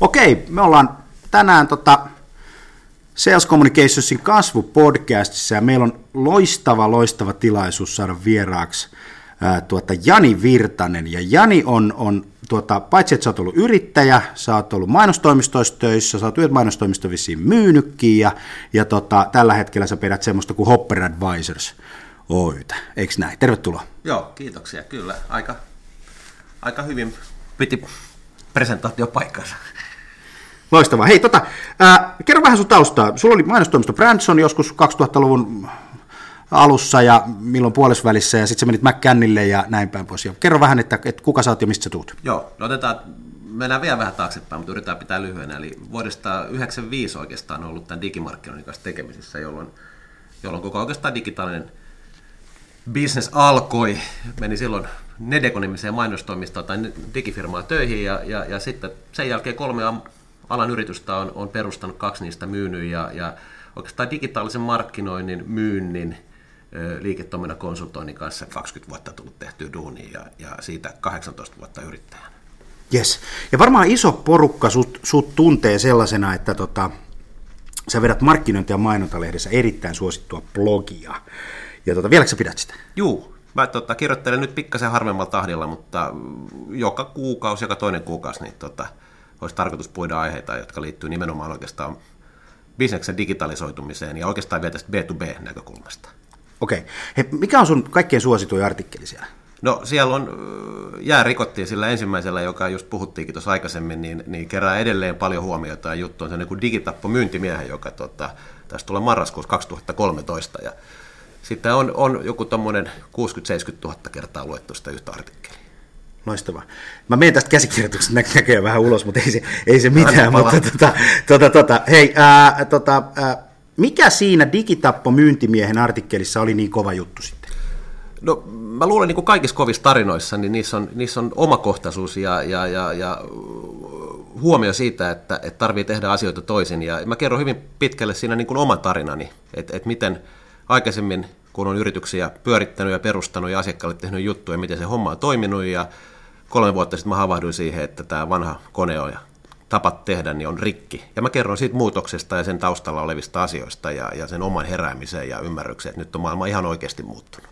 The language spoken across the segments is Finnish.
Okei, me ollaan tänään tota Sales Communicationsin kasvupodcastissa ja meillä on loistava, loistava tilaisuus saada vieraaksi ää, tuota, Jani Virtanen. Ja Jani on, on tuota, paitsi että sä oot ollut yrittäjä, sä oot ollut mainostoimistoissa töissä, sä oot mainostoimisto vissiin myynytkin ja, ja tota, tällä hetkellä sä pidät semmoista kuin Hopper Advisors Oytä, eikö näin? Tervetuloa. Joo, kiitoksia. Kyllä, aika, aika hyvin piti presentaatio paikkansa. Loistavaa. Hei, tota, ää, kerro vähän sun taustaa. Sulla oli mainostoimisto Branson joskus 2000-luvun alussa ja milloin puolesvälissä ja sitten sä menit McCannille ja näin päin pois. Ja kerro vähän, että, että kuka sä oot ja mistä sä tuut. Joo, no otetaan, mennään vielä vähän taaksepäin, mutta yritetään pitää lyhyenä. Eli vuodesta 1995 oikeastaan on ollut tämän digimarkkinoinnin kanssa tekemisissä, jolloin, jolloin koko oikeastaan digitaalinen business alkoi. Meni silloin Nedeko-nimiseen mainostoimistoon tai digifirmaan töihin ja, ja, ja sitten sen jälkeen kolme alan yritystä on, on perustanut, kaksi niistä myynyt ja, ja oikeastaan digitaalisen markkinoinnin, myynnin, liiketoiminnan konsultoinnin kanssa 20 vuotta tullut tehty duuni ja, ja siitä 18 vuotta yrittäjänä. Yes. Ja varmaan iso porukka sut, sut tuntee sellaisena, että tota, sä vedät markkinointi- ja mainontalehdessä erittäin suosittua blogia. Ja tota, vieläkö sä pidät sitä? Juu, mä tota, kirjoittelen nyt pikkasen harvemmalla tahdilla, mutta joka kuukausi, joka toinen kuukausi, niin tota, olisi tarkoitus puida aiheita, jotka liittyy nimenomaan oikeastaan bisneksen digitalisoitumiseen ja oikeastaan vielä tästä B2B-näkökulmasta. Okei. Okay. mikä on sun kaikkein suosituin artikkeli siellä? No siellä on, jää rikottiin sillä ensimmäisellä, joka just puhuttiinkin tuossa aikaisemmin, niin, niin kerää edelleen paljon huomiota ja juttu on se niin kuin digitappo myyntimiehen, joka tota, tästä tulee marraskuussa 2013 ja sitten on, on joku tuommoinen 60-70 000 kertaa luettu sitä yhtä artikkelia. Loistavaa. Mä menen tästä käsikirjoituksesta nä- näköjään vähän ulos, mutta ei se, ei se mitään. mutta tota, tota, tota, hei, ää, tota, ää, mikä siinä digitappo myyntimiehen artikkelissa oli niin kova juttu sitten? No mä luulen, niin kuin kaikissa kovissa tarinoissa, niin niissä on, niissä on omakohtaisuus ja, ja, ja, ja huomio siitä, että, että tarvii tehdä asioita toisin. Ja mä kerron hyvin pitkälle siinä niin kuin oma tarinani, että, että miten aikaisemmin, kun on yrityksiä pyörittänyt ja perustanut ja asiakkaalle tehnyt juttuja, miten se homma on toiminut ja kolme vuotta sitten mä havahduin siihen, että tämä vanha kone on ja tapat tehdä niin on rikki. Ja mä kerron siitä muutoksesta ja sen taustalla olevista asioista ja, ja sen oman heräämiseen ja ymmärrykseen, että nyt on maailma ihan oikeasti muuttunut.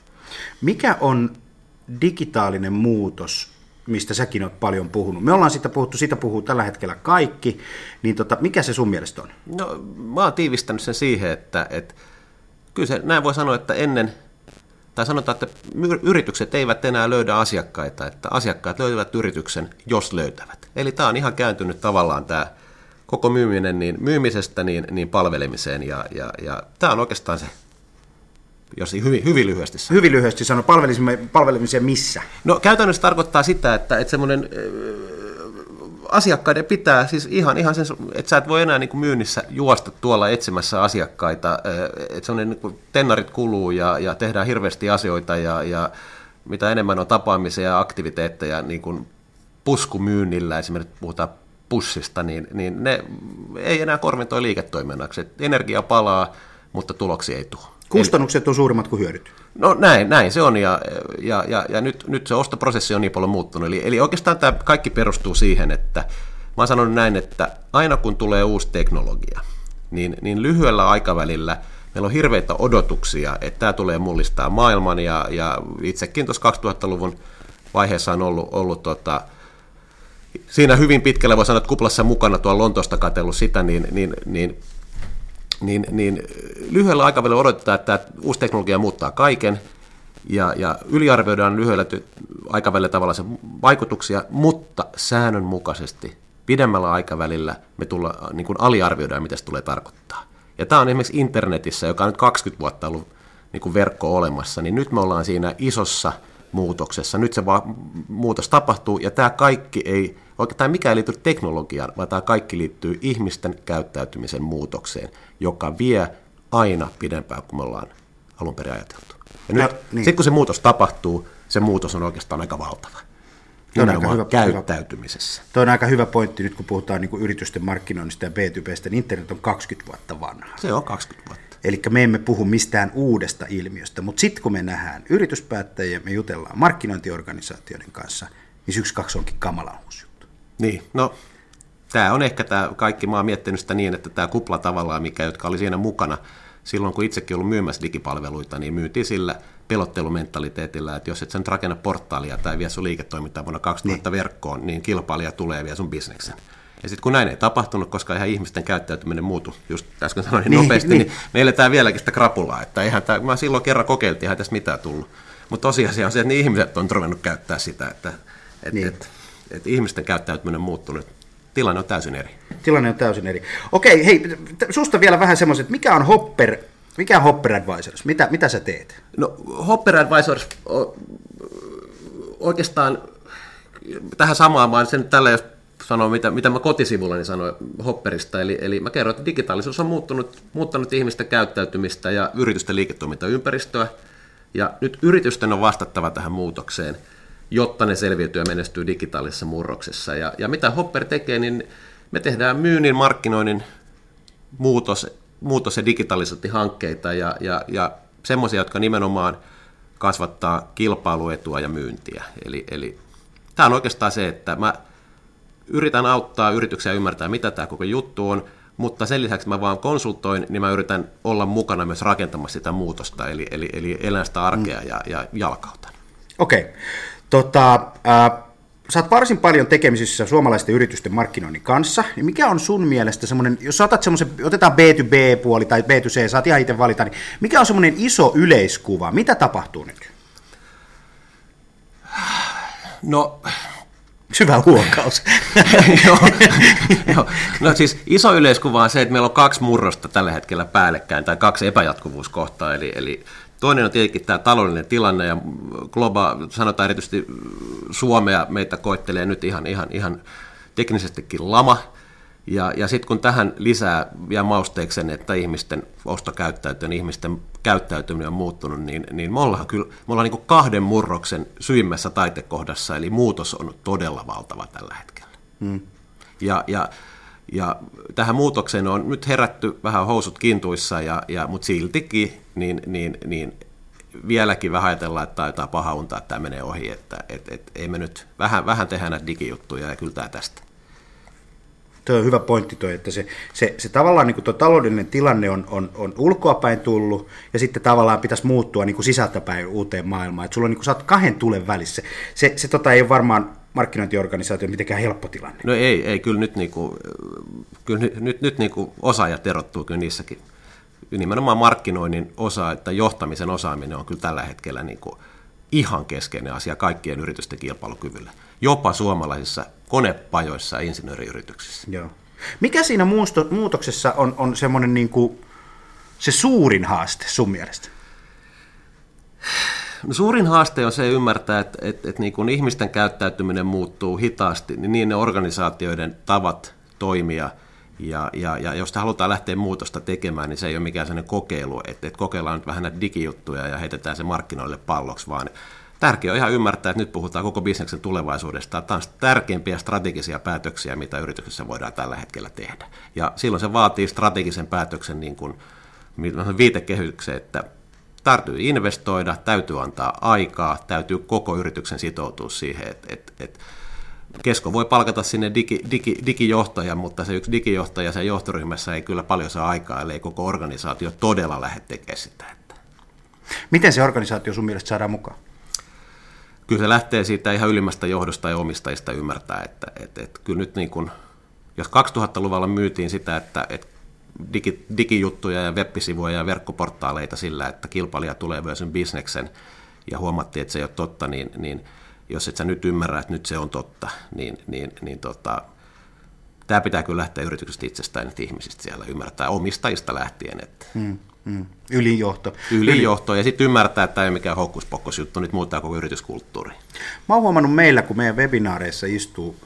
Mikä on digitaalinen muutos, mistä säkin oot paljon puhunut? Me ollaan siitä puhuttu, siitä puhuu tällä hetkellä kaikki, niin tota, mikä se sun mielestä on? No mä oon tiivistänyt sen siihen, että, että kyllä se, näin voi sanoa, että ennen tai sanotaan, että yritykset eivät enää löydä asiakkaita, että asiakkaat löytävät yrityksen, jos löytävät. Eli tämä on ihan kääntynyt tavallaan tämä koko myyminen niin myymisestä niin, niin palvelemiseen, ja, ja, ja tämä on oikeastaan se, jos hyvin, hyvin lyhyesti sanoo. Hyvin lyhyesti sanoo, palvelemiseen missä? No käytännössä tarkoittaa sitä, että, että semmoinen asiakkaiden pitää, siis ihan, ihan sen, että sä et voi enää niin kuin myynnissä juosta tuolla etsimässä asiakkaita, että semmoinen niin tennarit kuluu ja, ja tehdään hirveästi asioita ja, ja mitä enemmän on tapaamisia ja aktiviteetteja niin kuin puskumyynnillä, esimerkiksi puhutaan pussista, niin, niin ne ei enää korventoi liiketoiminnaksi. Et energia palaa, mutta tuloksia ei tule. Kustannukset on suurimmat kuin hyödyt. No näin, näin se on, ja, ja, ja, ja nyt, nyt se ostoprosessi on niin paljon muuttunut. Eli, eli oikeastaan tämä kaikki perustuu siihen, että mä oon sanonut näin, että aina kun tulee uusi teknologia, niin, niin lyhyellä aikavälillä meillä on hirveitä odotuksia, että tämä tulee mullistaa maailman, ja, ja itsekin tuossa 2000-luvun vaiheessa on ollut, ollut tota, siinä hyvin pitkälle, voi sanoa, että kuplassa mukana tuolla Lontoosta katsellut sitä, niin, niin, niin niin, niin lyhyellä aikavälillä odotetaan, että uusi teknologia muuttaa kaiken, ja, ja yliarvioidaan lyhyellä ty- aikavälillä tavallaan sen vaikutuksia, mutta säännönmukaisesti pidemmällä aikavälillä me tulla, niin kuin aliarvioidaan, mitä se tulee tarkoittaa. Ja tämä on esimerkiksi internetissä, joka on nyt 20 vuotta ollut niin kuin verkko olemassa, niin nyt me ollaan siinä isossa muutoksessa. Nyt se va- muutos tapahtuu, ja tämä kaikki ei Oikeastaan mikä ei liity teknologiaan, vaan tämä kaikki liittyy ihmisten käyttäytymisen muutokseen, joka vie aina pidempään kuin me ollaan alun perin ajateltu. Ja nyt, niin. sitten kun se muutos tapahtuu, se muutos on oikeastaan aika valtava. Tuo on aika hyvä, käyttäytymisessä. Tuo on aika hyvä pointti nyt, kun puhutaan niin kuin yritysten markkinoinnista ja B2Bstä, niin internet on 20 vuotta vanha. Se on 20 vuotta. Eli me emme puhu mistään uudesta ilmiöstä, mutta sitten kun me nähdään yrityspäättäjiä, me jutellaan markkinointiorganisaatioiden kanssa, niin yksi kaksi onkin kamalan uusi niin, no tämä on ehkä tämä kaikki, mä oon miettinyt sitä niin, että tämä kupla tavallaan, mikä, jotka oli siinä mukana, silloin kun itsekin ollut myymässä digipalveluita, niin myytiin sillä pelottelumentaliteetillä, että jos et sä nyt rakenna portaalia tai vie sun liiketoimintaa vuonna 2000 niin. verkkoon, niin kilpailija tulee vielä sun bisneksen. Ja sitten kun näin ei tapahtunut, koska ihan ihmisten käyttäytyminen muutu, just äsken sanoin niin, nopeasti, niin, niin me eletään vieläkin sitä krapulaa, että eihän tämä, mä silloin kerran kokeiltiin, eihän tässä mitään tullut. Mutta tosiasia on se, että niin ihmiset on ruvennut käyttää sitä, että et, niin. et, et ihmisten käyttäytyminen on muuttunut. Tilanne on täysin eri. Tilanne on täysin eri. Okei, hei, susta vielä vähän semmoiset, että mikä on Hopper, mikä on Hopper Advisors? Mitä, mitä sä teet? No Hopper Advisors oikeastaan tähän samaan, vaan sen tällä jos sanoo, mitä, mitä mä kotisivullani sanoin Hopperista, eli, eli mä kerroin, että digitaalisuus on muuttunut, muuttanut ihmisten käyttäytymistä ja yritysten liiketoimintaympäristöä, ja nyt yritysten on vastattava tähän muutokseen, jotta ne selviytyy ja menestyy digitaalisessa murroksessa. Ja, ja mitä Hopper tekee, niin me tehdään myynnin, markkinoinnin muutos, muutos- ja digitalisointihankkeita ja, ja, ja semmoisia, jotka nimenomaan kasvattaa kilpailuetua ja myyntiä. Eli, eli tämä on oikeastaan se, että mä yritän auttaa yrityksiä ymmärtää, mitä tämä koko juttu on, mutta sen lisäksi mä vaan konsultoin, niin mä yritän olla mukana myös rakentamassa sitä muutosta, eli, eli, eli elän sitä arkea mm. ja, ja jalkautan. Okei. Okay. Tota, äh, sä oot varsin paljon tekemisissä suomalaisten yritysten markkinoinnin kanssa, niin mikä on sun mielestä semmoinen, jos otat semmoisen, otetaan B2B-puoli tai B2C, saat ihan itse valita, niin mikä on semmoinen iso yleiskuva, mitä tapahtuu nyt? No, Syvä huokaus. joo, joo. No siis iso yleiskuva on se, että meillä on kaksi murrosta tällä hetkellä päällekkäin, tai kaksi epäjatkuvuuskohtaa, eli, eli Toinen on tietenkin tämä taloudellinen tilanne ja globa, sanotaan erityisesti Suomea meitä koittelee nyt ihan, ihan, ihan teknisestikin lama. Ja, ja sitten kun tähän lisää vielä mausteeksi että ihmisten ostokäyttäytyminen, ihmisten käyttäytyminen on muuttunut, niin, niin me ollaan kyllä me ollaan niin kahden murroksen syimmässä taitekohdassa, eli muutos on todella valtava tällä hetkellä. Hmm. Ja, ja, ja tähän muutokseen on nyt herätty vähän housut kintuissa, ja, ja, mutta siltikin niin, niin, niin vieläkin vähän ajatellaan, että taitaa paha unta, että tämä menee ohi, että et, et, ei me nyt vähän, vähän tehdä näitä digijuttuja ja kyllä tämä tästä. Tuo on hyvä pointti toi, että se, se, se tavallaan niin tuo taloudellinen tilanne on, on, on ulkoapäin tullut ja sitten tavallaan pitäisi muuttua niin sisältäpäin uuteen maailmaan. Että sulla on niin kuin, sä oot kahden tulen välissä. Se, se tota, ei ole varmaan markkinointiorganisaatio mitenkään helppo tilanne. No ei, ei kyllä nyt, niin kuin, kyllä nyt, nyt, nyt niin kuin osaajat erottuu kyllä niissäkin. Nimenomaan markkinoinnin osa, että johtamisen osaaminen on kyllä tällä hetkellä niin kuin ihan keskeinen asia kaikkien yritysten kilpailukyvylle. Jopa suomalaisissa konepajoissa ja insinööriyrityksissä. Joo. Mikä siinä muusto, muutoksessa on, on semmoinen niin kuin se suurin haaste sun mielestä? Suurin haaste on se ymmärtää, että, että, että niin kun ihmisten käyttäytyminen muuttuu hitaasti, niin, niin ne organisaatioiden tavat toimia ja, ja, ja jos halutaan lähteä muutosta tekemään, niin se ei ole mikään sellainen kokeilu, että, että kokeillaan nyt vähän näitä digijuttuja ja heitetään se markkinoille palloksi, vaan tärkeää on ihan ymmärtää, että nyt puhutaan koko bisneksen tulevaisuudesta. Tämä on tärkeimpiä strategisia päätöksiä, mitä yrityksessä voidaan tällä hetkellä tehdä. Ja silloin se vaatii strategisen päätöksen niin kuin, viitekehyksen, että täytyy investoida, täytyy antaa aikaa, täytyy koko yrityksen sitoutua siihen, että, että, että Kesko voi palkata sinne digi, digi, digijohtajan, mutta se yksi digijohtaja sen johtoryhmässä ei kyllä paljon saa aikaa, ellei koko organisaatio todella lähde tekemään sitä. Että. Miten se organisaatio sun mielestä saadaan mukaan? Kyllä se lähtee siitä ihan ylimmästä johdosta ja omistajista ymmärtää, että, että, että kyllä nyt niin kuin, jos 2000-luvulla myytiin sitä, että, että digi, digijuttuja ja web-sivuja ja verkkoportaaleita sillä, että kilpailija tulee myös sen bisneksen ja huomattiin, että se ei ole totta, niin, niin jos et sä nyt ymmärrä, että nyt se on totta, niin, niin, niin tota, tämä pitää kyllä lähteä yrityksestä itsestään, että ihmisistä siellä ymmärtää omistajista lähtien. Että hmm, hmm. Ylijohto. Ylijohto, ja sitten ymmärtää, että tämä ei ole mikään hokkuspokkos juttu, nyt muuttaa koko yrityskulttuuri. Mä oon huomannut meillä, kun meidän webinaareissa istuu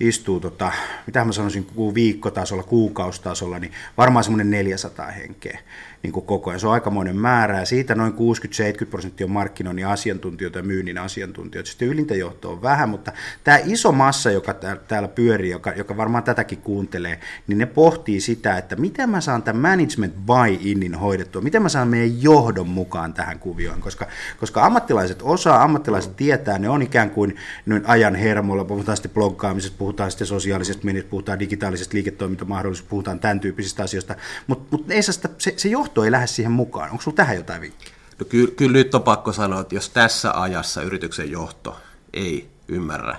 istuu, tota, mitä mä sanoisin, viikkotasolla, kuukaustasolla, niin varmaan semmoinen 400 henkeä niin kuin koko ajan. Se on aikamoinen määrä ja siitä noin 60-70 prosenttia on markkinoinnin asiantuntijoita ja myynnin asiantuntijoita. Sitten ylintä johto on vähän, mutta tämä iso massa, joka täällä pyörii, joka, joka varmaan tätäkin kuuntelee, niin ne pohtii sitä, että miten mä saan tämän management buy-inin hoidettua, miten mä saan meidän johdon mukaan tähän kuvioon, koska, koska ammattilaiset osaa, ammattilaiset tietää, ne on ikään kuin ajan hermolla, puhutaan sitten bloggaamisesta, puhutaan sitten sosiaalisesta mediasta, puhutaan digitaalisesta liiketoimintamahdollisuudesta, puhutaan tämän tyyppisistä asioista, mutta mut se, se johto ei lähde siihen mukaan. Onko sinulla tähän jotain vinkkiä? No kyllä, kyllä nyt on pakko sanoa, että jos tässä ajassa yrityksen johto ei ymmärrä,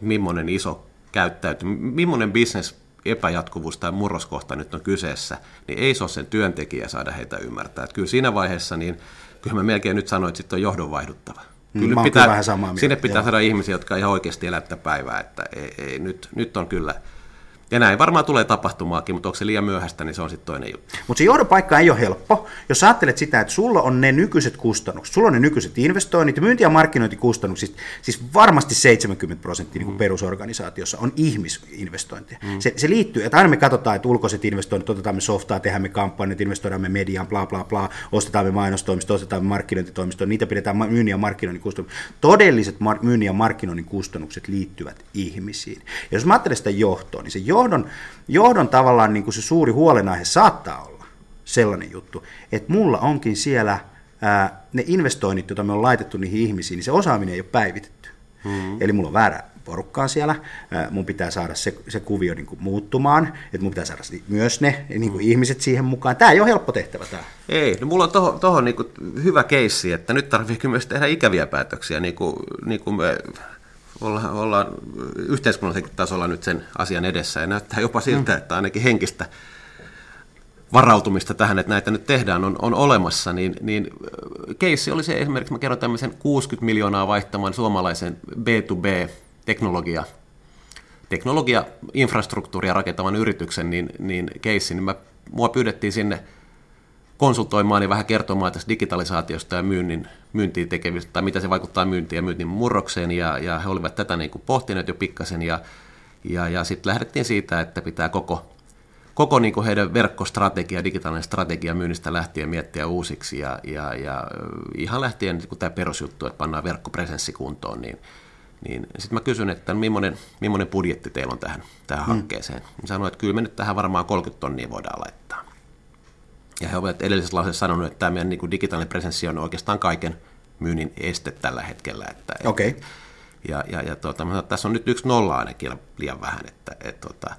millainen iso käyttäytyminen, millainen bisnes epäjatkuvuus tai murroskohta nyt on kyseessä, niin ei se ole sen työntekijä saada heitä ymmärtää. Että kyllä siinä vaiheessa, niin kyllä mä melkein nyt sanoin, että sitten on johdonvaihduttava. Mm, kyllä, pitää, vähän samaa mieltä. Sinne pitää Joo. saada ihmisiä, jotka ihan oikeasti elättä päivää, että ei, ei, nyt, nyt on kyllä – ja näin varmaan tulee tapahtumaakin, mutta onko se liian myöhäistä, niin se on sitten toinen juttu. Mutta se johdonpaikka ei ole helppo. Jos ajattelet sitä, että sulla on ne nykyiset kustannukset, sulla on ne nykyiset investoinnit ja myynti- ja markkinointikustannuksista, siis varmasti 70 prosenttia niin mm. perusorganisaatiossa on ihmisinvestointeja. Mm. Se, se liittyy, että aina me katsotaan, että ulkoiset investoinnit, otetaan me softaa, tehdään me kampanjat, investoidaan me mediaan, bla bla bla, ostetaan me mainostoimisto, ostetaan me markkinointitoimisto, niitä pidetään myynnin ja markkinoinnin kustannukset. Todelliset mar- myynnin ja markkinoinnin kustannukset liittyvät ihmisiin. Ja jos mä ajattelen sitä johtoa, niin se johto johdon, johdon tavallaan niin kuin se suuri huolenaihe saattaa olla sellainen juttu, että mulla onkin siellä ää, ne investoinnit, joita me on laitettu niihin ihmisiin, niin se osaaminen ei ole päivitetty. Mm-hmm. Eli mulla on väärä porukkaa siellä, mun pitää saada se, se kuvio niin kuin muuttumaan, että mun pitää saada myös ne niin kuin mm. ihmiset siihen mukaan. Tämä ei ole helppo tehtävä tämä. Ei, no mulla on tuohon toho niin hyvä keissi, että nyt tarvitsee myös tehdä ikäviä päätöksiä, niin kuin, niin kuin me olla, ollaan yhteiskunnallisella tasolla nyt sen asian edessä. Ja näyttää jopa siltä, mm. että ainakin henkistä varautumista tähän, että näitä nyt tehdään, on, on olemassa, niin, niin keissi oli se esimerkiksi, mä kerron tämmöisen 60 miljoonaa vaihtaman suomalaisen B2B-teknologia, teknologia, infrastruktuuria rakentavan yrityksen niin, niin keissi, niin mä, mua pyydettiin sinne konsultoimaan ja vähän kertomaan tästä digitalisaatiosta ja myynnin, myyntiin tekevistä, tai mitä se vaikuttaa myyntiin ja myynnin murrokseen, ja, ja he olivat tätä niin kuin pohtineet jo pikkasen, ja, ja, ja sitten lähdettiin siitä, että pitää koko, koko niin kuin heidän verkkostrategia, digitaalinen strategia myynnistä lähtien miettiä uusiksi, ja, ja, ja ihan lähtien niin tämä perusjuttu, että pannaan verkkopresenssi kuntoon, niin, niin sitten mä kysyn, että millainen, millainen budjetti teillä on tähän, tähän hmm. hankkeeseen. Mä sanoin, että kyllä me nyt tähän varmaan 30 tonnia voidaan laittaa. Ja he ovat edellisessä lauseessa sanoneet, että tämä meidän niin kuin digitaalinen presenssi on oikeastaan kaiken myynnin este tällä hetkellä. Että, okay. ja, ja, ja tuota, tässä on nyt yksi nolla ainakin liian vähän, että, että, että,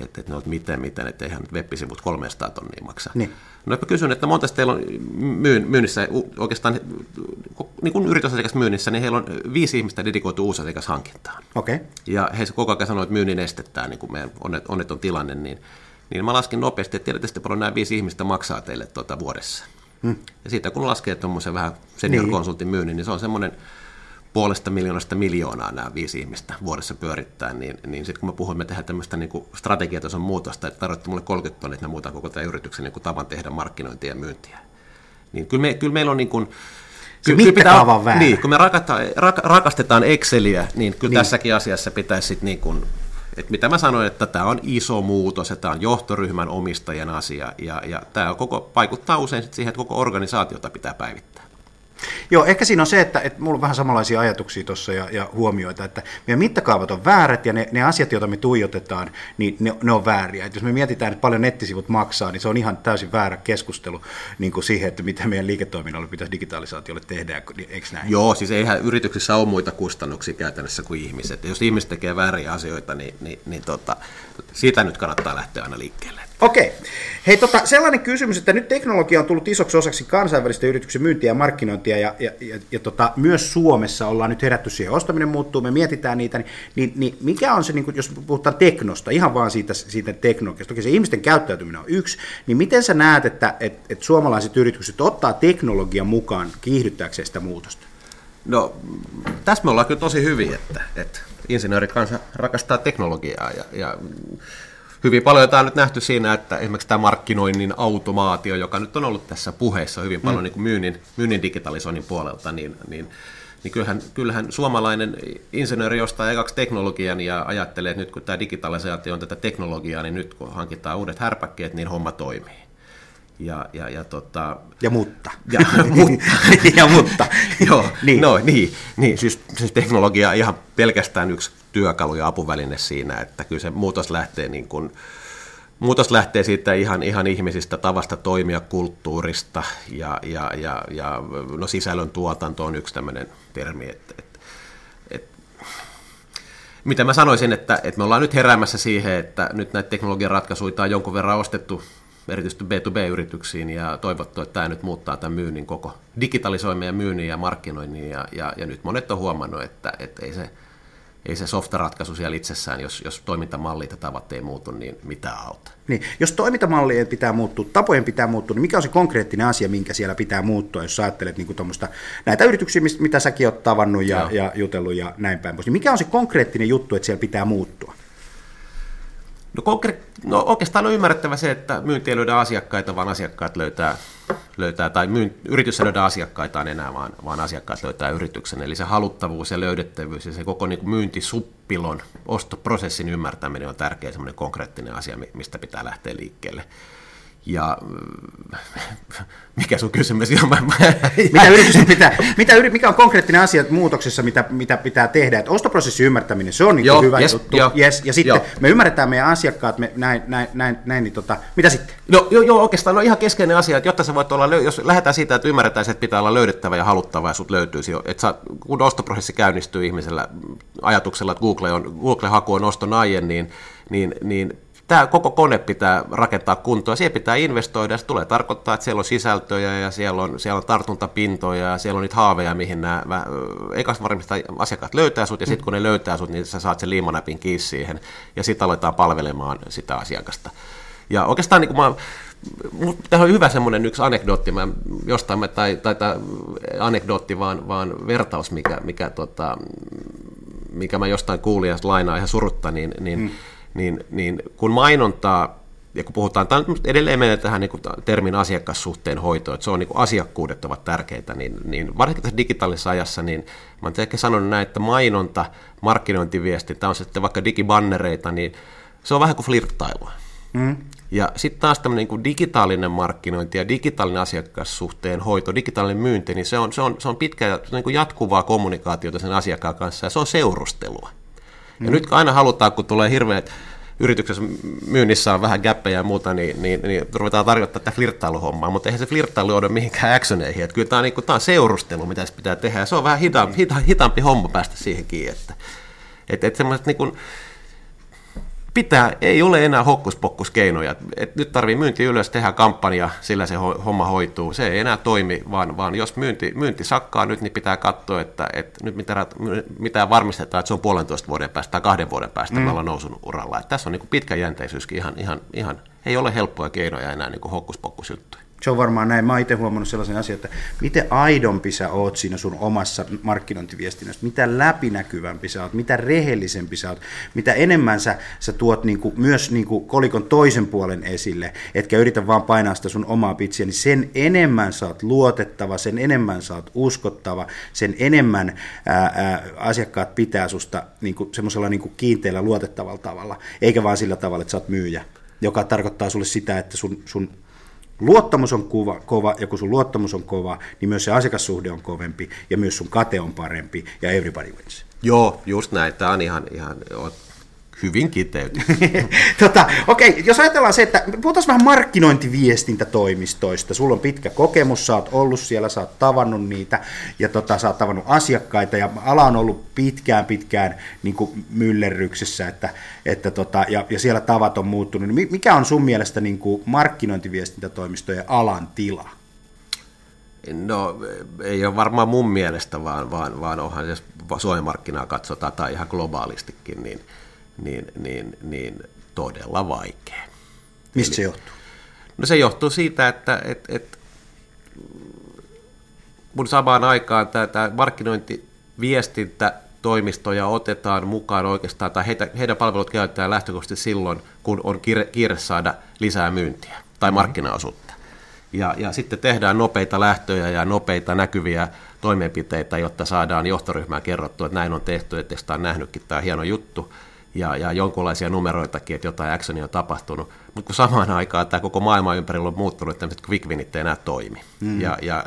että, että no, miten, miten, että eihän web-sivut 300 tonnia maksa. Niin. No mä kysyn, että monta teillä on myyn, myynnissä, oikeastaan niin kuin myynnissä, niin heillä on viisi ihmistä dedikoitu uusasiakashankintaan. Okay. Ja he koko ajan sanoo, että myynnin estetään, niin kuin meidän onneton tilanne, niin niin mä laskin nopeasti, että tiedätte paljon nämä viisi ihmistä maksaa teille tuota vuodessa. Hmm. Ja siitä kun laskee tuommoisen vähän senior-konsultin myynnin, niin se on semmoinen puolesta miljoonasta miljoonaa nämä viisi ihmistä vuodessa pyörittää, niin, niin sitten kun mä puhuin, me tehdään tämmöistä niin strategiatason muutosta, että tarvitte mulle 30 tonnia, että me muutaan koko tämä yrityksen niin kuin tavan tehdä markkinointia ja myyntiä. Niin kyllä, me, kyllä meillä on niin kuin, se mittakaava on väärä. Niin, kun me rakastetaan, rakastetaan Exceliä, niin kyllä niin. tässäkin asiassa pitäisi sitten niin kuin et mitä mä sanoin, että tämä on iso muutos, että tämä on johtoryhmän omistajien asia, ja, ja tämä koko, vaikuttaa usein siihen, että koko organisaatiota pitää päivittää. Joo, ehkä siinä on se, että, että mulla on vähän samanlaisia ajatuksia tuossa ja, ja huomioita, että meidän mittakaavat on väärät ja ne, ne asiat, joita me tuijotetaan, niin ne, ne on vääriä. Et jos me mietitään, että paljon nettisivut maksaa, niin se on ihan täysin väärä keskustelu niin kuin siihen, että mitä meidän liiketoiminnalle pitäisi digitalisaatiolle tehdä, eikö näin? Joo, siis eihän yrityksissä ole muita kustannuksia käytännössä kuin ihmiset. Jos ihmiset tekee vääriä asioita, niin, niin, niin tota, siitä nyt kannattaa lähteä aina liikkeelle. Okei. Hei, tota, sellainen kysymys, että nyt teknologia on tullut isoksi osaksi kansainvälisten yrityksen myyntiä ja markkinointia, ja, ja, ja, ja tota, myös Suomessa ollaan nyt herätty siihen, ostaminen muuttuu, me mietitään niitä, niin, niin, niin mikä on se, niin kun, jos puhutaan teknosta, ihan vaan siitä, siitä teknologiasta, toki se ihmisten käyttäytyminen on yksi, niin miten sä näet, että et, et suomalaiset yritykset ottaa teknologian mukaan kiihdyttääkseen sitä muutosta? No, tässä me ollaan kyllä tosi hyvin, että, että insinöörit kanssa rakastaa teknologiaa, ja, ja hyvin paljon tämä on nyt nähty siinä, että esimerkiksi tämä markkinoinnin automaatio, joka nyt on ollut tässä puheessa hyvin paljon mm. niin kuin myynnin, myynnin digitalisoinnin puolelta, niin, niin, niin kyllähän, kyllähän suomalainen insinööri ostaa ekaksi teknologian ja ajattelee, että nyt kun tämä digitalisaatio on tätä teknologiaa, niin nyt kun hankitaan uudet härpäkkeet, niin homma toimii. Ja, ja, ja, tota, ja mutta. Ja, mutta. ja mutta. Joo, niin. No, niin, niin siis, siis teknologia on ihan pelkästään yksi työkalu ja apuväline siinä, että kyllä se muutos lähtee niin kuin, muutos lähtee siitä ihan, ihan ihmisistä tavasta toimia, kulttuurista ja, ja, ja, ja no sisällön tuotanto on yksi tämmöinen termi, että, että, että mitä mä sanoisin, että, että me ollaan nyt heräämässä siihen, että nyt näitä teknologian ratkaisuja on jonkun verran ostettu erityisesti B2B-yrityksiin ja toivottu, että tämä nyt muuttaa tämän myynnin koko digitalisoimia myynnin ja markkinoinnin ja, ja, ja nyt monet on huomannut, että, että ei se, ei se softaratkaisu siellä itsessään, jos, jos toimintamallit ja tavat ei muutu, niin mitä auta. Niin, jos toimintamallien pitää muuttua, tapojen pitää muuttua, niin mikä on se konkreettinen asia, minkä siellä pitää muuttua, jos ajattelet niin näitä yrityksiä, mitä säkin olet tavannut ja, ja jutellut ja näin päin pois, niin mikä on se konkreettinen juttu, että siellä pitää muuttua? No, konkre- no oikeastaan on ymmärrettävä se, että myynti ei löydä asiakkaita, vaan asiakkaat löytää, löytää tai myyn, yritys ei löydä asiakkaitaan enää, vaan, vaan asiakkaat löytää yrityksen. Eli se haluttavuus ja löydettävyys ja se koko niin myyntisuppilon ostoprosessin ymmärtäminen on tärkeä semmoinen konkreettinen asia, mistä pitää lähteä liikkeelle. Ja mikä sun kysymys on? mitä yritysten pitää, mitä, mikä on konkreettinen asia muutoksessa, mitä, mitä pitää tehdä? Että ostoprosessin ymmärtäminen, se on niin joo, hyvä yes, juttu. Jo, yes, ja sitten jo. me ymmärretään meidän asiakkaat, me näin, näin, näin, näin niin tota, mitä sitten? No joo, joo, oikeastaan on ihan keskeinen asia, että jotta sä voit olla, jos lähdetään siitä, että ymmärretään, että pitää olla löydettävä ja haluttava ja sut löytyisi jo, että sä, kun ostoprosessi käynnistyy ihmisellä ajatuksella, että Google, on, Google-haku on oston aie, niin, niin, niin tämä koko kone pitää rakentaa kuntoon, siihen pitää investoida, se tulee tarkoittaa, että siellä on sisältöjä ja siellä on, siellä on tartuntapintoja ja siellä on niitä haaveja, mihin nämä, eikä varmistaa asiakkaat löytää sut ja sitten kun ne löytää sut, niin sä saat sen liimanäpin kiinni siihen ja sitten aletaan palvelemaan sitä asiakasta. Ja oikeastaan niin kuin mä, Tämä on hyvä semmoinen yksi anekdootti, mä jostain, mä, tai, tai, tai anekdootti, vaan, vaan vertaus, mikä, mikä, tota, mikä mä jostain kuulin ja lainaa ihan surutta, niin, niin hmm niin, niin kun mainontaa, ja kun puhutaan, tämä edelleen menee tähän niin kuin termin asiakassuhteen hoitoon, että se on niin kuin asiakkuudet ovat tärkeitä, niin, niin varsinkin tässä digitaalisessa ajassa, niin mä olen ehkä sanonut näin, että mainonta, markkinointiviesti, tämä on sitten vaikka digibannereita, niin se on vähän kuin flirttailua. Mm. Ja sitten taas tämmöinen niin digitaalinen markkinointi ja digitaalinen asiakassuhteen hoito, digitaalinen myynti, niin se on, se on, se on pitkä se on niin jatkuvaa kommunikaatiota sen asiakkaan kanssa ja se on seurustelua. Ja nyt aina halutaan, kun tulee hirveät yrityksessä myynnissä on vähän gäppejä ja muuta, niin, niin, niin ruvetaan tarkoittaa tätä flirttailuhommaa, mutta eihän se flirttailu joudu mihinkään actioneihin. Että kyllä tämä on, niin kuin, tämä on seurustelu, mitä se pitää tehdä, ja se on vähän hita, hita, hitaampi homma päästä siihenkin. Että, että, että semmoiset niin kuin, pitää, ei ole enää hokkuspokkuskeinoja. Et nyt tarvii myynti ylös, tehdä kampanja, sillä se homma hoituu. Se ei enää toimi, vaan, vaan jos myynti, myynti sakkaa nyt, niin pitää katsoa, että, että nyt mitä, mitä varmistetaan, että se on puolentoista vuoden päästä tai kahden vuoden päästä mm. me ollaan nousun uralla. Et tässä on niin pitkäjänteisyyskin ihan, ihan, ihan, ei ole helppoja keinoja enää niin hokkuspokkusjuttuja. Se on varmaan näin. Mä oon itse huomannut sellaisen asian, että miten aidompi sä oot siinä sun omassa markkinointiviestinnässä, mitä läpinäkyvämpi sä oot, mitä rehellisempi sä oot, mitä enemmän sä, sä tuot niinku, myös niinku kolikon toisen puolen esille, etkä yritä vaan painaa sitä sun omaa pitsiä, niin sen enemmän sä oot luotettava, sen enemmän sä oot uskottava, sen enemmän ää, ää, asiakkaat pitää susta niinku, semmoisella niinku kiinteällä luotettavalla tavalla, eikä vaan sillä tavalla, että sä oot myyjä joka tarkoittaa sulle sitä, että sun, sun luottamus on kuva, kova, ja kun sun luottamus on kova, niin myös se asiakassuhde on kovempi, ja myös sun kate on parempi, ja everybody wins. Joo, just näin. Tämä on ihan, ihan hyvin kiteyty. tota, Okei, okay, jos ajatellaan se, että puhutaan vähän markkinointiviestintätoimistoista. Sulla on pitkä kokemus, sä oot ollut siellä, sä oot tavannut niitä ja tota, sä oot tavannut asiakkaita ja ala on ollut pitkään pitkään niin kuin myllerryksessä että, että tota, ja, ja, siellä tavat on muuttunut. Niin mikä on sun mielestä niin kuin markkinointiviestintätoimistojen alan tila? No ei ole varmaan mun mielestä, vaan, vaan, vaan onhan jos Suomen markkinaa katsotaan tai ihan globaalistikin, niin, niin, niin, niin todella vaikea. Mistä Eli, se johtuu? No se johtuu siitä, että et, et, mun samaan aikaan tämä markkinointiviestintä toimistoja otetaan mukaan oikeastaan, tai heitä, heidän palvelut käytetään lähtökohtaisesti silloin, kun on kiire, kiire saada lisää myyntiä tai mm-hmm. markkinaosuutta. Ja, ja sitten tehdään nopeita lähtöjä ja nopeita näkyviä toimenpiteitä, jotta saadaan johtoryhmään kerrottua, että näin on tehty, että sitä on nähnytkin, tämä on hieno juttu ja, ja jonkunlaisia numeroitakin, että jotain actionia on tapahtunut. Mutta kun samaan aikaan tämä koko maailma ympärillä on muuttunut, että tämmöiset quick ei enää toimi. Mm. Ja, ja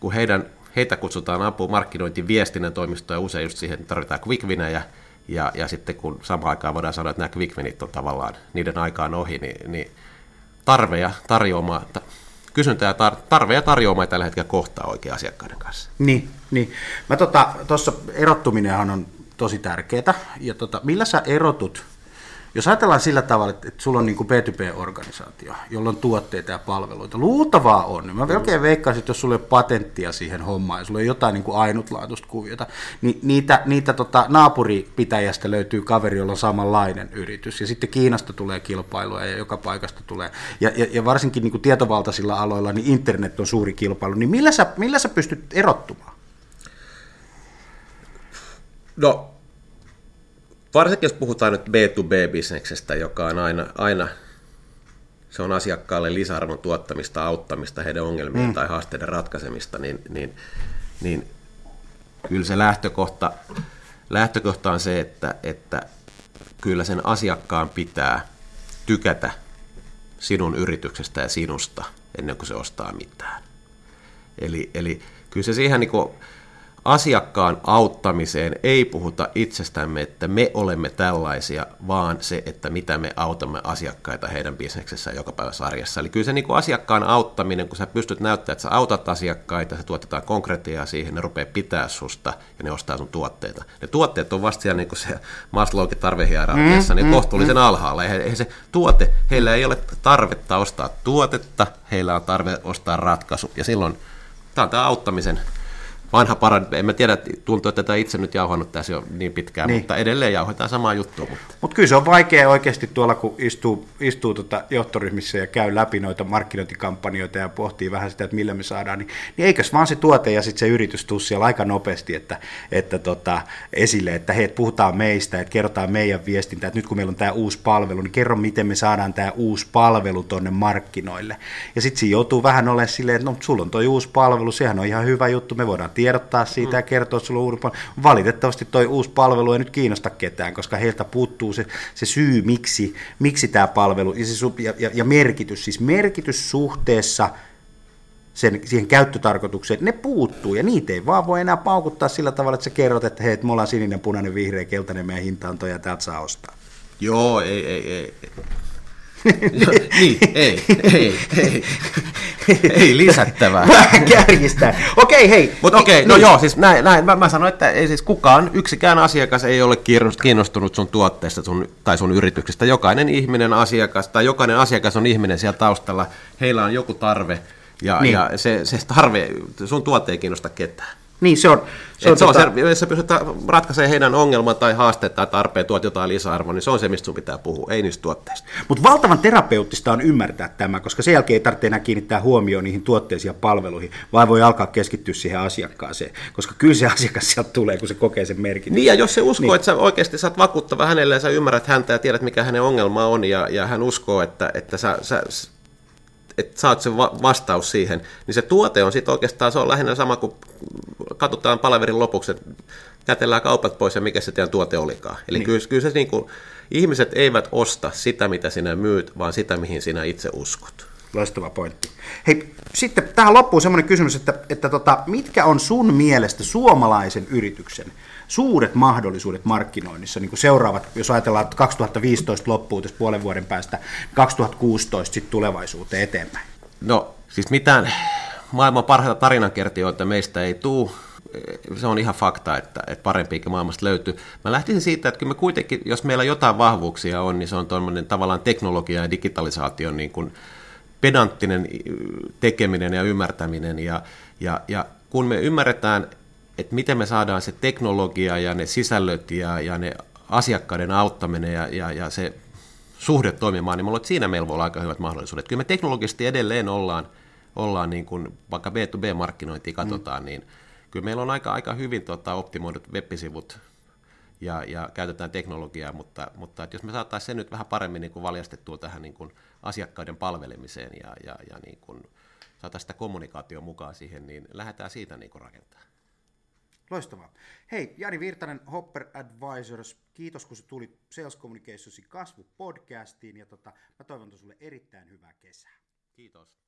kun heidän, heitä kutsutaan apu markkinointiviestinnän toimistoja usein just siihen, että tarvitaan quick winejä, ja, ja sitten kun samaan aikaan voidaan sanoa, että nämä quick on tavallaan niiden aikaan ohi, niin, niin tarve ja tarjoama, kysyntä ja tar, tarve ja tarjoama ei tällä hetkellä kohtaa oikein asiakkaiden kanssa. Niin, niin. Mä tuossa tota, erottuminenhan on tosi tärkeää. Ja tota, millä sä erotut jos ajatellaan sillä tavalla, että, että sulla on niin B2B-organisaatio, jolla on tuotteita ja palveluita, luultavaa on, niin mä melkein veikkaisin, että jos sulla ei ole patenttia siihen hommaan ja sulla ei jotain niin kuin ainutlaatuista kuviota, niin niitä, niitä tota, naapuripitäjästä löytyy kaveri, jolla on samanlainen yritys. Ja sitten Kiinasta tulee kilpailua ja joka paikasta tulee. Ja, ja, ja varsinkin niin kuin tietovaltaisilla aloilla, niin internet on suuri kilpailu. Niin millä sä, millä sä pystyt erottumaan? No, Varsinkin jos puhutaan nyt B2B-bisneksestä, joka on aina, aina se on asiakkaalle lisäarvon tuottamista, auttamista, heidän ongelmien mm. tai haasteiden ratkaisemista, niin, niin, niin kyllä se lähtökohta, lähtökohta on se, että, että kyllä sen asiakkaan pitää tykätä sinun yrityksestä ja sinusta ennen kuin se ostaa mitään. Eli, eli kyllä se siihen niin kuin, asiakkaan auttamiseen ei puhuta itsestämme, että me olemme tällaisia, vaan se, että mitä me autamme asiakkaita heidän bisneksessä joka päivä sarjassa. Eli kyllä se niin kuin asiakkaan auttaminen, kun sä pystyt näyttämään, että sä autat asiakkaita, se tuotetaan konkretiaa siihen, ne rupeaa pitää susta ja ne ostaa sun tuotteita. Ne tuotteet on vasta siellä niin kuin se Maslowkin tarvehierarkiassa, mm, niin mm, kohtuullisen mm. alhaalla. Eihän se tuote, heillä ei ole tarvetta ostaa tuotetta, heillä on tarve ostaa ratkaisu. Ja silloin tämä on tämä auttamisen vanha paradigma. En mä tiedä, tuntuu, että tätä itse nyt jauhannut tässä jo niin pitkään, niin. mutta edelleen jauhetaan samaa juttua. Mutta Mut kyllä se on vaikea oikeasti tuolla, kun istuu, istuu tota johtoryhmissä ja käy läpi noita markkinointikampanjoita ja pohtii vähän sitä, että millä me saadaan, niin, niin eikös vaan se tuote ja sitten se yritys tuu siellä aika nopeasti että, että tota, esille, että hei, puhutaan meistä, että kerrotaan meidän viestintää, että nyt kun meillä on tämä uusi palvelu, niin kerro, miten me saadaan tämä uusi palvelu tuonne markkinoille. Ja sitten siinä joutuu vähän olemaan silleen, että no, sulla on tuo uusi palvelu, sehän on ihan hyvä juttu, me voidaan tiedottaa siitä ja kertoa sulle uuden palvelun. Valitettavasti toi uusi palvelu ei nyt kiinnosta ketään, koska heiltä puuttuu se, se syy, miksi, miksi tämä palvelu ja, se, ja, ja, ja merkitys, siis merkitys suhteessa sen, siihen käyttötarkoitukseen, ne puuttuu ja niitä ei vaan voi enää paukuttaa sillä tavalla, että sä kerrot, että hei, me ollaan sininen, punainen, vihreä, keltainen, meidän hinta on toi ja täältä saa ostaa. Joo, ei, ei, ei. Niin, ei, ei, ei. ei lisättävää. Vähän kärjistää. Okei, hei. Mutta okei, okay, no niin. joo, siis näin, näin. Mä, mä sanoin, että ei siis kukaan, yksikään asiakas ei ole kiinnostunut sun tuotteesta sun, tai sun yrityksestä. Jokainen ihminen asiakas, tai jokainen asiakas on ihminen siellä taustalla. Heillä on joku tarve, ja, niin. ja se, se tarve, sun tuote ei kiinnosta ketään. Niin, se on. Se on, se tota... on se, jos sä pystyt ratkaisemaan heidän ongelman tai haasteet tai tarpeen tuot jotain lisäarvoa, niin se on se, mistä sun pitää puhua, ei niistä tuotteista. Mutta valtavan terapeuttista on ymmärtää tämä, koska sen jälkeen ei tarvitse enää kiinnittää huomioon niihin tuotteisiin ja palveluihin, vaan voi alkaa keskittyä siihen asiakkaaseen, koska kyllä se asiakas sieltä tulee, kun se kokee sen merkityksen. Niin, ja jos se uskoo, niin. että sä oikeasti saat vakuuttava hänelle ja sä ymmärrät häntä ja tiedät, mikä hänen ongelma on, ja, ja hän uskoo, että, että sä, sä että saat sen vastaus siihen, niin se tuote on sitten oikeastaan, se on lähinnä sama kuin katsotaan palaverin lopuksi, että kätellään kaupat pois ja mikä se teidän tuote olikaan. Eli niin. kyllä, kyllä se niin kuin, ihmiset eivät osta sitä, mitä sinä myyt, vaan sitä, mihin sinä itse uskot. Loistava pointti. Hei, sitten tähän loppuun semmoinen kysymys, että, että tota, mitkä on sun mielestä suomalaisen yrityksen suuret mahdollisuudet markkinoinnissa, niin kuin seuraavat, jos ajatellaan, että 2015 loppuu tässä puolen vuoden päästä, 2016 sitten tulevaisuuteen eteenpäin? No, siis mitään maailman parhaita tarinankertijoita meistä ei tule, se on ihan fakta, että, että parempiikin maailmasta löytyy. Mä lähtisin siitä, että kyllä me kuitenkin, jos meillä jotain vahvuuksia on, niin se on tavallaan teknologia ja digitalisaation niin kuin pedanttinen tekeminen ja ymmärtäminen. Ja, ja, ja kun me ymmärretään, että miten me saadaan se teknologia ja ne sisällöt ja, ja ne asiakkaiden auttaminen ja, ja, ja se suhde toimimaan, niin että siinä meillä voi olla aika hyvät mahdollisuudet. Kyllä me teknologisesti edelleen ollaan, ollaan niin kuin, vaikka B2B-markkinointia katsotaan, mm. niin kyllä meillä on aika, aika hyvin tota, optimoidut web-sivut ja, ja käytetään teknologiaa, mutta, mutta että jos me saataisiin se nyt vähän paremmin niin kuin valjastettua tähän niin kuin asiakkaiden palvelemiseen ja, ja, ja niin kuin, saataisiin sitä kommunikaatio mukaan siihen, niin lähdetään siitä niin kuin rakentamaan. Loistavaa. Hei, Jani Virtanen, Hopper Advisors, kiitos kun sä tulit Sales Communicationsin kasvupodcastiin ja tota, mä toivon sulle erittäin hyvää kesää. Kiitos.